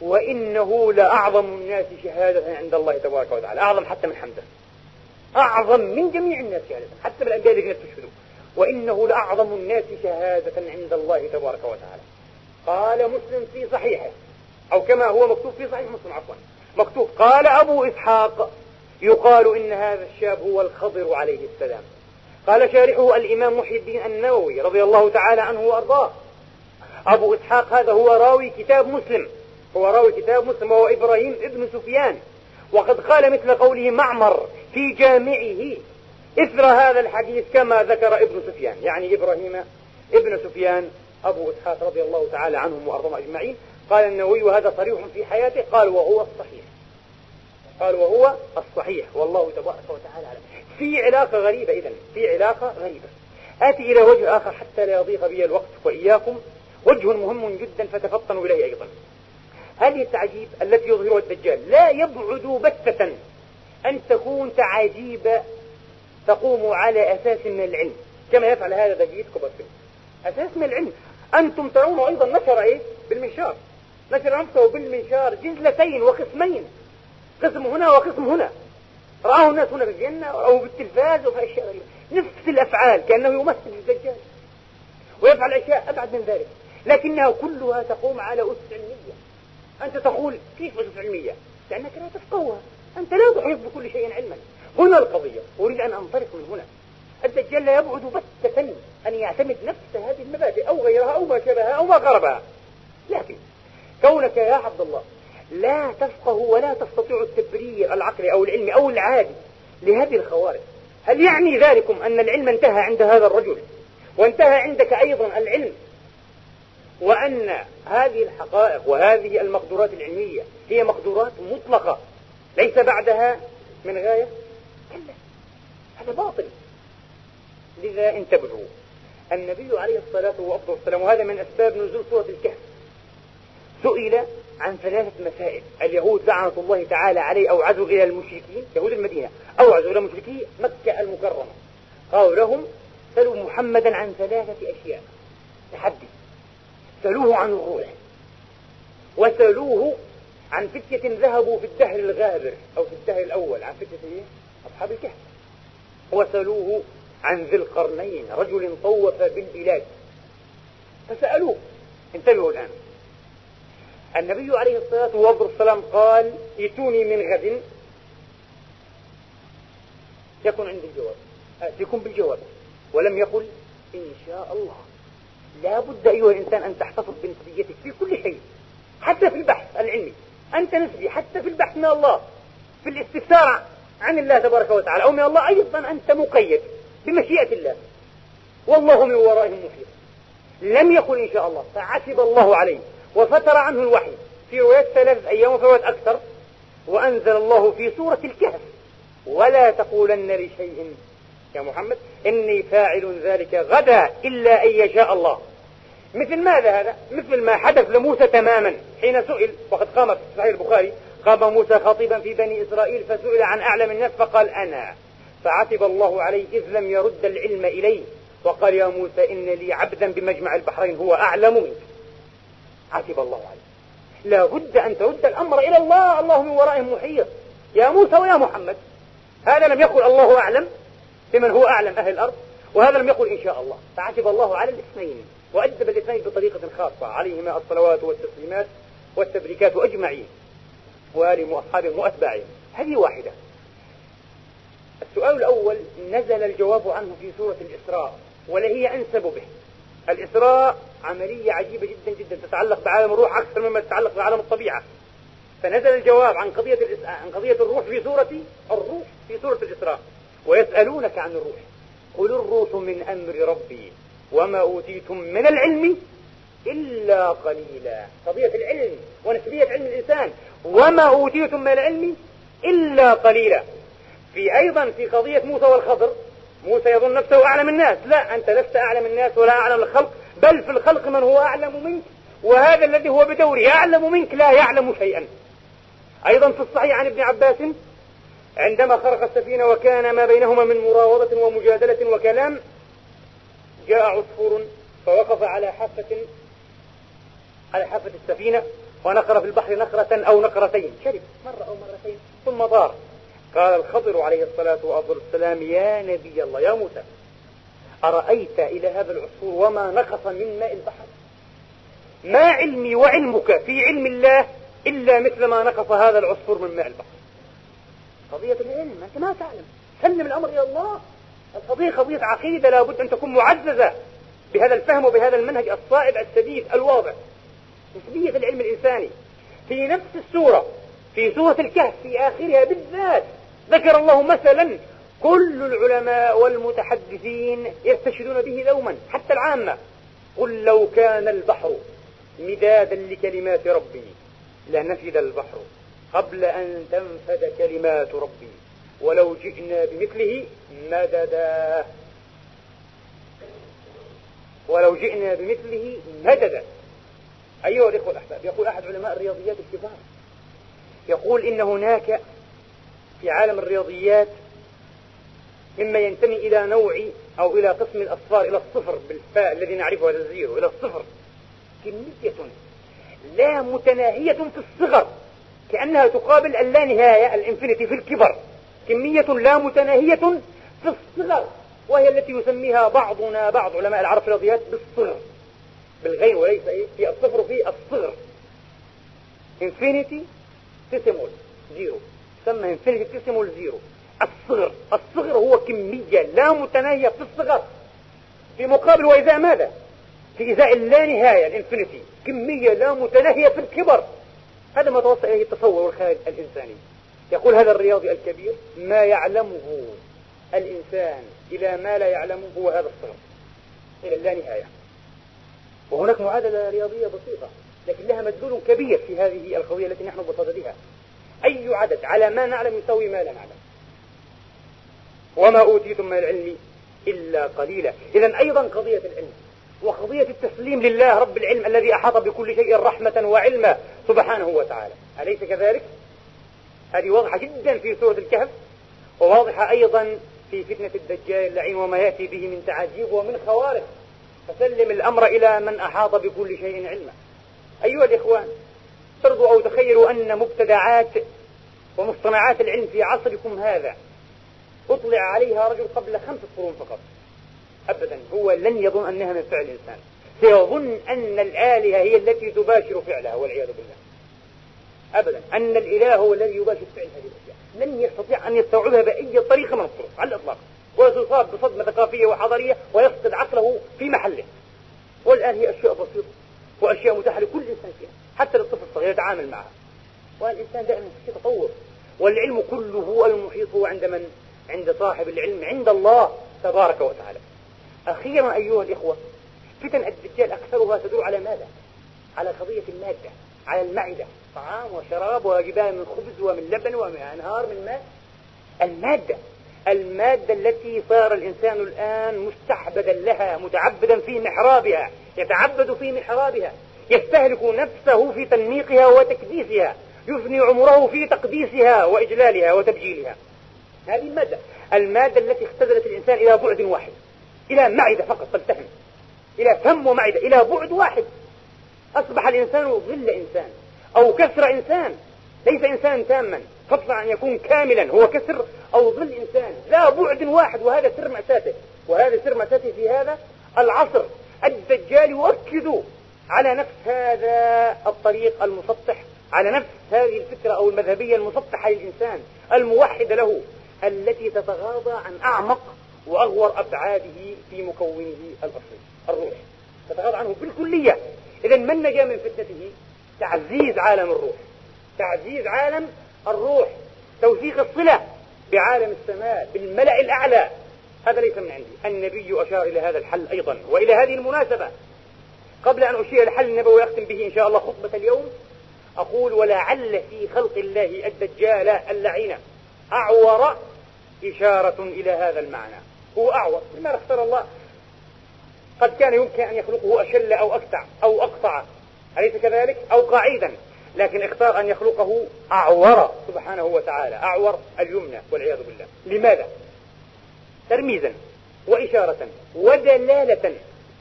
وإنه لأعظم الناس شهادة عند الله تبارك وتعالى. أعظم حتى من حمزة أعظم من جميع الناس شهادة حتى من الأنبياء الذين استشهدوا وإنه لأعظم الناس شهادة عند الله تبارك وتعالى. قال مسلم في صحيحه أو كما هو مكتوب في صحيح مسلم عفوا. مكتوب قال أبو إسحاق يقال إن هذا الشاب هو الخضر عليه السلام. قال شارحه الإمام محي الدين النووي رضي الله تعالى عنه وأرضاه. أبو إسحاق هذا هو راوي كتاب مسلم. هو راوي كتاب مسلم وهو إبراهيم ابن سفيان. وقد قال مثل قوله معمر في جامعه. إثر هذا الحديث كما ذكر ابن سفيان يعني إبراهيم ابن سفيان أبو إسحاق رضي الله تعالى عنهم وأرضهم أجمعين. قال النووي وهذا صريح في حياته قال وهو الصحيح. قال وهو الصحيح. والله تبارك وتعالى أعلم. في علاقة غريبة إذا في علاقة غريبة. آتي إلى وجه آخر حتى لا يضيق بي الوقت وإياكم. وجه مهم جدا فتفطنوا إليه أيضا. هذه التعجيب التي يظهرها الدجال لا يبعد بتة أن تكون تعاجيب تقوم على أساس من العلم. كما يفعل هذا دافيد كوبرفيلد أساس من العلم. أنتم ترون أيضا نشر إيه؟ بالمنشار. نشر نفسه بالمنشار جزلتين وقسمين. قسم هنا وقسم هنا. رآه الناس هنا في الجنة أو بالتلفاز وفي أشياء نفس الأفعال كأنه يمثل الدجال ويفعل أشياء أبعد من ذلك. لكنها كلها تقوم على أسس علمية. أنت تقول كيف أسس علمية؟ لأنك لا تفقهها. أنت لا تحيط بكل شيء علما. هنا القضية. أريد أن أنطلق من هنا. الدجال لا يبعد بتة أن يعتمد نفس هذه المبادئ أو غيرها أو ما شابهها أو ما قربها لكن كونك يا عبد الله لا تفقه ولا تستطيع التبرير العقلي أو العلمي أو العادي لهذه الخوارج هل يعني ذلكم أن العلم انتهى عند هذا الرجل؟ وانتهى عندك أيضا العلم. وأن هذه الحقائق وهذه المقدورات العلمية هي مقدورات مطلقة. ليس بعدها من غاية؟ كلا هذا باطل. لذا انتبهوا. النبي عليه الصلاة والسلام وهذا من أسباب نزول سورة الكهف سئل عن ثلاثة مسائل. اليهود لعنة الله تعالى عليه أوعزوا إلى المشركين يهود المدينة أوعزوا إلى مشركي مكة المكرمة. قالوا لهم سلوا محمدا عن ثلاثة أشياء. تحدي. سلوه عن الروح. وسلوه عن فتية ذهبوا في الدهر الغابر أو في الدهر الأول. عن فتية إيه؟ أصحاب الكهف. وسلوه عن ذي القرنين رجل طوف بالبلاد. فسألوه. انتبهوا الآن. النبي عليه الصلاة والسلام قال ائتوني من غد. يكن عندي الجواب آتيكم بالجواب. ولم يقل إن شاء الله. لا بد أيها الإنسان أن تحتفظ بنسبيتك في كل شيء حتى في البحث العلمي. أنت نسبي حتى في البحث من الله في الاستفسار عن الله تبارك وتعالى أو من الله أيضا أنت مقيد بمشيئة الله. والله من ورائهم محيط لم يقل إن شاء الله فعتب الله عليه وفتر عنه الوحي. في روايات ثلاثة أيام وفي روايات أكثر وأنزل الله في سورة الكهف. ولا تقولن لشيء يا محمد إني فاعل ذلك غدا إلا أن يشاء الله. مثل ماذا هذا؟ مثل ما حدث لموسى تماما. حين سئل وقد قام في صحيح البخاري قام موسى خطيبا في بني إسرائيل فسئل عن أعلم الناس فقال أنا. فعتب الله عليه إذ لم يرد العلم إليه. وقال يا موسى إن لي عبدا بمجمع البحرين هو أعلم منك. عتب الله عليه. لا بد أن ترد الأمر إلى الله. الله من ورائهم محيط. يا موسى ويا محمد. هذا لم يقل الله أعلم بمن هو أعلم أهل الأرض. وهذا لم يقل إن شاء الله. فعتب الله على الاثنين. وأدب الاثنين بطريقة خاصة عليهما الصلوات والتسليمات والتبريكات أجمعين. وآلهم وأصحابهم وأتباعهم. هذه واحدة. السؤال الأول نزل الجواب عنه في سورة الإسراء وهي أنسب به. الإسراء عملية عجيبة جدا جدا تتعلق بعالم الروح أكثر مما تتعلق بعالم الطبيعة. فنزل الجواب عن قضية عن قضية الروح في سورة الروح في سورة الإسراء. ويسألونك عن الروح. قل الروح من أمر ربي. وما أوتيتم من العلم إلا قليلا. قضية العلم ونسبية علم الإنسان. وما أوتيتم من العلم إلا قليلا. في أيضا في قضية موسى والخضر موسى يظن نفسه أعلم الناس. لا أنت لست أعلم الناس ولا أعلم الخلق بل في الخلق من هو أعلم منك وهذا الذي هو بدوره أعلم منك لا يعلم شيئا. أيضا في الصحيح عن ابن عباس عندما خرق السفينة وكان ما بينهما من مراوضة ومجادلة وكلام جاء عصفور فوقف على حافة على حافة السفينة ونقر في البحر نقرة أو نقرتين. شرب مرة أو مرتين ثم طار قال الخضر عليه الصلاة والسلام يا نبي الله يا موسى أرأيت إلى هذا العصفور وما نقص من ماء البحر؟ ما علمي وعلمك في علم الله إلا مثل ما نقص هذا العصفور من ماء البحر. قضية العلم أنت ما تعلم. سلم الأمر إلى الله. القضية قضية عقيدة لابد أن تكون معززة بهذا الفهم وبهذا المنهج الصائب السديد الواضح. نسبية العلم الإنساني. في نفس السورة في سورة الكهف في آخرها بالذات ذكر الله مثلا كل العلماء والمتحدثين يستشهدون به دوما حتى العامة. قل لو كان البحر مدادا لكلمات ربي لنفد البحر قبل أن تنفد كلمات ربي. ولو جئنا بمثله مددا. ولو جئنا بمثله مددا. أيها الإخوة الأحباب يقول أحد علماء الرياضيات الكبار يقول إن هناك في عالم الرياضيات مما ينتمي إلى نوع أو إلى قسم الأصفار إلى الصفر بالفاء الذي نعرفه هذا ال zero إلى الصفر. كمية لا متناهية في الصغر كأنها تقابل اللانهاية ال infinity في الكبر. كمية لا متناهية في الصغر وهي التي يسميها بعضنا بعض علماء العرب في الرياضيات بالصغر. بالغين وليس إيه في الصفر في الصغر. infinitesimal zero تسمى infinitesimal zero الصغر. الصغر هو كمية لا متناهية في الصغر. في مقابل وإزاء ماذا؟ في إزاء اللانهاية ال infinity. كمية لا متناهية في الكبر. هذا ما توصل إليه التصور والخيال الإنساني. يقول هذا الرياضي الكبير ما يعلمه الإنسان إلى ما لا يعلمه هو هذا الصغر إلى اللانهاية وهناك معادلة رياضية بسيطة لكن لها مدلول كبير في هذه القضية التي نحن بصددها أي عدد على ما نعلم يساوي ما لا نعلم. وما أوتيتم من العلم إلا قليلا. إذا أيضا قضية العلم وقضية التسليم لله رب العلم الذي أحاط بكل شيء رحمة وعلما سبحانه وتعالى. أليس كذلك؟ هذه واضحة جدا في سورة الكهف وواضحة أيضا في فتنة الدجال اللعين وما يأتي به من تعجيب ومن خوارق. فسلم الأمر إلى من أحاط بكل شيء علما. أيها الإخوان فرضوا أو تخيلوا أن مبتدعات ومصطنعات العلم في عصركم هذا أطلع عليها رجل قبل خمس قرون فقط. أبدا هو لن يظن أنها من فعل الإنسان. سيظن أن الآلهة هي التي تباشر فعلها والعياذ بالله. أبدا. أن الإله هو الذي يباشر فعل هذه الأشياء. لن يستطيع أن يستوعبها بأي طريقة من الطرق على الإطلاق. وسيصاب بصدمة ثقافية وحضارية ويفقد عقله في محله. والآن هي أشياء بسيطة وأشياء متاحة لكل إنسان فيها حتى للطفل الصغير يتعامل معها. والإنسان دائما في تطور. والعلم كله المحيط هو عند من؟ عند صاحب العلم عند الله تبارك وتعالى. أخيرا أيها الإخوة فتن الدجال أكثرها تدور على ماذا؟ على قضية المادة. على المعدة. طعام وشراب وجبال من خبز ومن لبن ومن أنهار من ماء. المادة. المادة التي صار الإنسان الآن مستعبدا لها متعبدا في محرابها يتعبد في محرابها يستهلك نفسه في تنميقها وتكديسها يفني عمره في تقديسها وإجلالها وتبجيلها. هذه المادة. المادة التي اختزلت الإنسان إلى بعد واحد. إلى معدة فقط تلتهم. إلى فم ومعدة إلى بعد واحد. أصبح الإنسان ظل إنسان أو كسر إنسان. ليس إنسانا تاما فضلا أن يكون كاملا. هو كسر أو ظل إنسان. لا بعد واحد وهذا سر مأساته. وهذا سر مأساته في هذا العصر. الدجال يؤكد على نفس هذا الطريق المسطح على نفس هذه الفكرة أو المذهبية المسطحة للإنسان الموحدة له التي تتغاضى عن أعمق وأغور أبعاده في مكونه الأصلي الروح تتغاضى عنه بالكلية. إذا من نجا من فتنته؟ تعزيز عالم الروح. تعزيز عالم الروح. توثيق الصلة بعالم السماء بالملأ الأعلى. هذا ليس من عندي. النبي أشار إلى هذا الحل أيضا. وإلى هذه المناسبة. قبل أن أشير الحل النبوي وأختم به إن شاء الله خطبة اليوم أقول ولعل في خلق الله الدجال اللعين أعور إشارة إلى هذا المعنى. هو أعور. لماذا اختار الله. قد كان يمكن أن يخلقه أشل أو أكتع أو أقطع. أليس كذلك؟ أو قعيدا لكن اختار أن يخلقه أعور. سبحانه وتعالى. أعور اليمنى والعياذ بالله. لماذا؟ ترميزا وإشارة ودلالة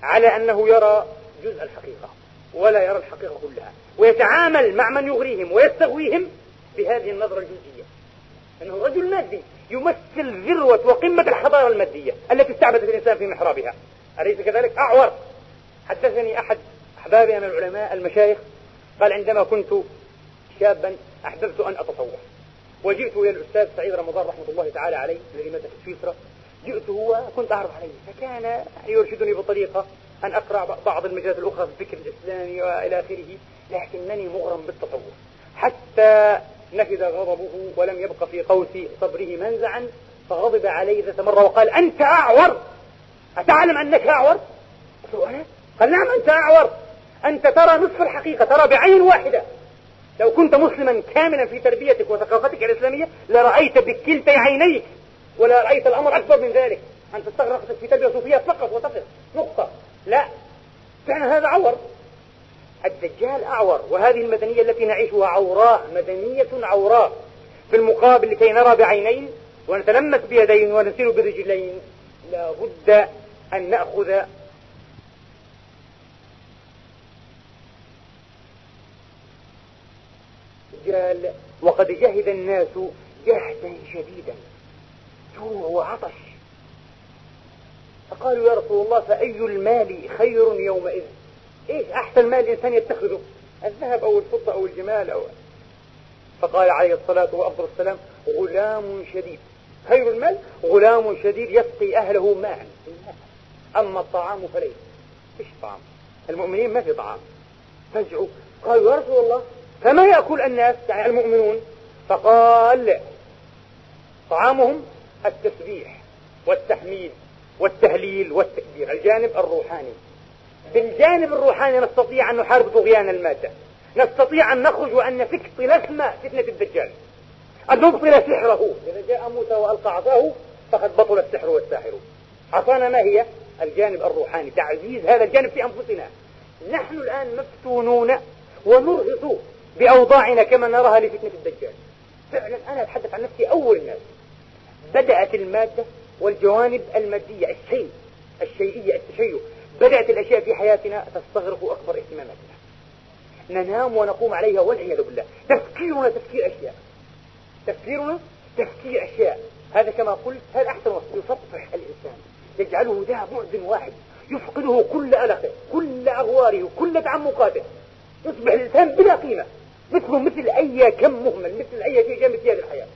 على أنه يرى جزء الحقيقة ولا يرى الحقيقة كلها. ويتعامل مع من يغريهم ويستغويهم بهذه النظرة الجزئية أنه رجل مادي يمثل ذروة وقمة الحضارة المادية التي استعبدت الإنسان في محرابها. أليس كذلك؟ أعور. حدثني أحد أحبابي من العلماء المشايخ قال عندما كنت شابا أحببت أن أتصوف وجئت إلى الأستاذ سعيد رمضان رحمة الله تعالى عليه الذي مات في سويسرا جئته وكنت أعرف عليه فكان يرشدني بطريقة أن أقرأ بعض المجالات الأخرى في الفكر الإسلامي وإلى آخره لكنني مغرم بالتصوف حتى نفذ غضبه ولم يبق في قوس صبره منزعا فغضب علي ذات مرة وقال أنت أعور! أتعلم أنك أعور؟ قال نعم أنت أعور. أنت ترى نصف الحقيقة ترى بعين واحدة. لو كنت مسلما كاملا في تربيتك وثقافتك الإسلامية لرأيت بكلتي عينيك ولا رأيت الأمر أكبر من ذلك. أن تستغرق في تربية صوفية فقط وتقف. نقطة. لا. فعلا هذا عور الدجال أعور وهذه المدنية التي نعيشها عوراء مدنية عوراء. في المقابل لكي نرى بعينين ونتلمس بيدين ونسير برجلين لا بد أن نأخذ قال وقد جهد الناس جهدا شديدا. جوع وعطش. فقالوا يا رسول الله فأي المال خير يومئذ؟ إيش أحسن مال الإنسان يتخذه؟ الذهب أو الفضة أو الجمال أو فقال عليه الصلاة وأفضل السلام غلام شديد. خير المال؟ غلام شديد يسقي أهله ماء. أما الطعام فليس. فيش طعام؟ المؤمنين ما في طعام. فزعوا قالوا يا رسول الله فما يأكل الناس يعني المؤمنون؟ فقال طعامهم التسبيح والتحميد والتهليل والتكبير الجانب الروحاني. بالجانب الروحاني نستطيع أن نحارب طغيان المادة. نستطيع أن نخرج وأن نفك طلسم فتنة الدجال. أن نبطل سحره. إذا جاء موسى وألقى عصاه فقد بطل السحر والساحر. عصانا ما هي؟ الجانب الروحاني تعزيز هذا الجانب في أنفسنا. نحن الآن مفتونون ونرهق بأوضاعنا كما نراها لفتنة الدجال. فعلا أنا أتحدث عن نفسي أول الناس. بدأت المادة والجوانب المادية الشيء الشيئية التشيع بدأت الأشياء في حياتنا تستغرق أكبر اهتماماتنا. ننام ونقوم عليها والعياذ بالله. تفكيرنا تفكير أشياء. تفكيرنا تفكير أشياء. هذا كما قلت هذا أحسن وصف يصفح الإنسان؟ يجعله ذا بعد واحد يفقده كل ألقه كل أغواره كل تعمقاته. يصبح الإنسان بلا قيمة مثله مثل أي كم مهمل مثل أي شيء جامد في هذه الحياة.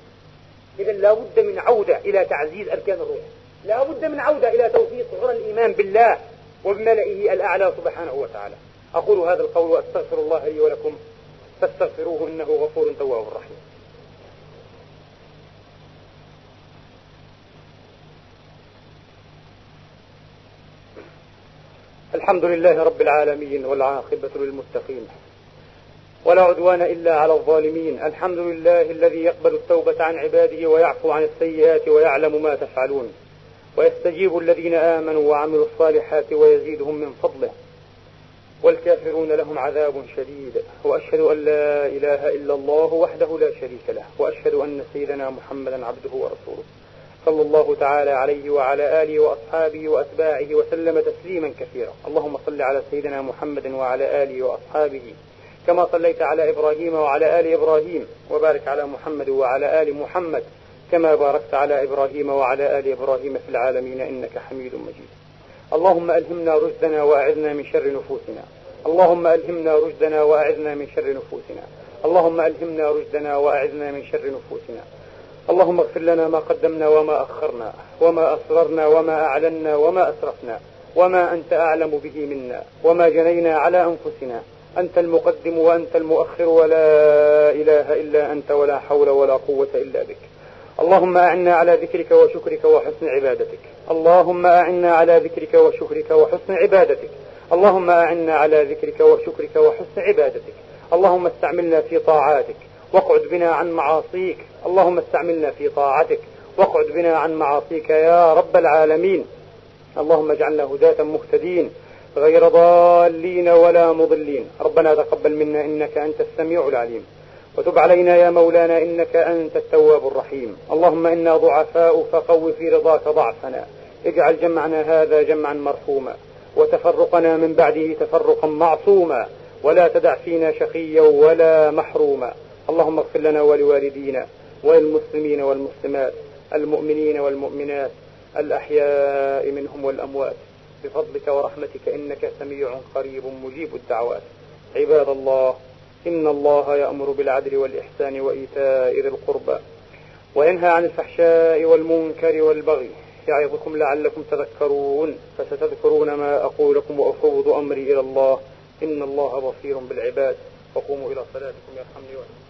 إذا لا بد من عودة إلى تعزيز أركان الروح. لا بد من عودة إلى توثيق غرى الإيمان بالله وبملئه الأعلى سبحانه وتعالى. أقول هذا القول وأستغفر الله لي ولكم فاستغفروه إنه غفور تواب رحيم. الحمد لله رب العالمين والعاقبة للمتقين ولا عدوان إلا على الظالمين. الحمد لله الذي يقبل التوبة عن عباده ويعفو عن السيئات ويعلم ما تفعلون ويستجيب الذين آمنوا وعملوا الصالحات ويزيدهم من فضله. والكافرون لهم عذاب شديد. وأشهد أن لا إله إلا الله وحده لا شريك له. وأشهد أن سيدنا محمدا عبده ورسوله. صلى الله تعالى عليه وعلى آله وأصحابه وأتباعه وسلم تسليما كثيرا. اللهم صل على سيدنا محمد وعلى آله وأصحابه. كما صليت على إبراهيم وعلى آل إبراهيم. وبارك على محمد وعلى آل محمد. كما باركت على إبراهيم وعلى آل إبراهيم في العالمين إنك حميد مجيد. اللهم ألهمنا رشدنا وأعذنا من شر نفوسنا. اللهم ألهمنا رشدنا وأعذنا من شر نفوسنا. اللهم ألهمنا رشدنا وأعذنا من شر نفوسنا. اللهم اغفر لنا ما قدمنا وما أخرنا وما أسررنا وما أعلنا وما أسرفنا وما أنت أعلم به منا وما جنينا على أنفسنا أنت المقدم وأنت المؤخر ولا إله إلا أنت ولا حول ولا قوة إلا بك. اللهم أعنا على ذكرك وشكرك وحسن عبادتك. اللهم أعنا على ذكرك وشكرك وحسن عبادتك. اللهم أعنا على ذكرك وشكرك وحسن عبادتك. اللهم استعملنا في طاعاتك. واقعد بنا عن معاصيك. اللهم استعملنا في طاعتك. واقعد بنا عن معاصيك يا رب العالمين. اللهم اجعلنا هداة مهتدين. غير ضالين ولا مضلين. ربنا تقبل منا إنك أنت السميع العليم. وتب علينا يا مولانا إنك أنت التواب الرحيم. اللهم إنا ضعفاء فقو في رضاك ضعفنا. اجعل جمعنا هذا جمعا مرحوما. وتفرقنا من بعده تفرقا معصوما. ولا تدع فينا شقيا ولا محروما. اللهم اغفر لنا ولوالدينا وللمسلمين والمسلمات المؤمنين والمؤمنات الأحياء منهم والأموات. بفضلك ورحمتك إنك سميع قريب مجيب الدعوات. عباد الله إن الله يأمر بالعدل والإحسان وإيتاء ذي القربى وينهى عن الفحشاء والمنكر والبغي. يعظكم لعلكم تذكرون فستذكرون ما أقول لكم وأفوض أمري إلى الله. إن الله بصير بالعباد. وقوموا إلى صلاتكم يرحمني ويرحمكم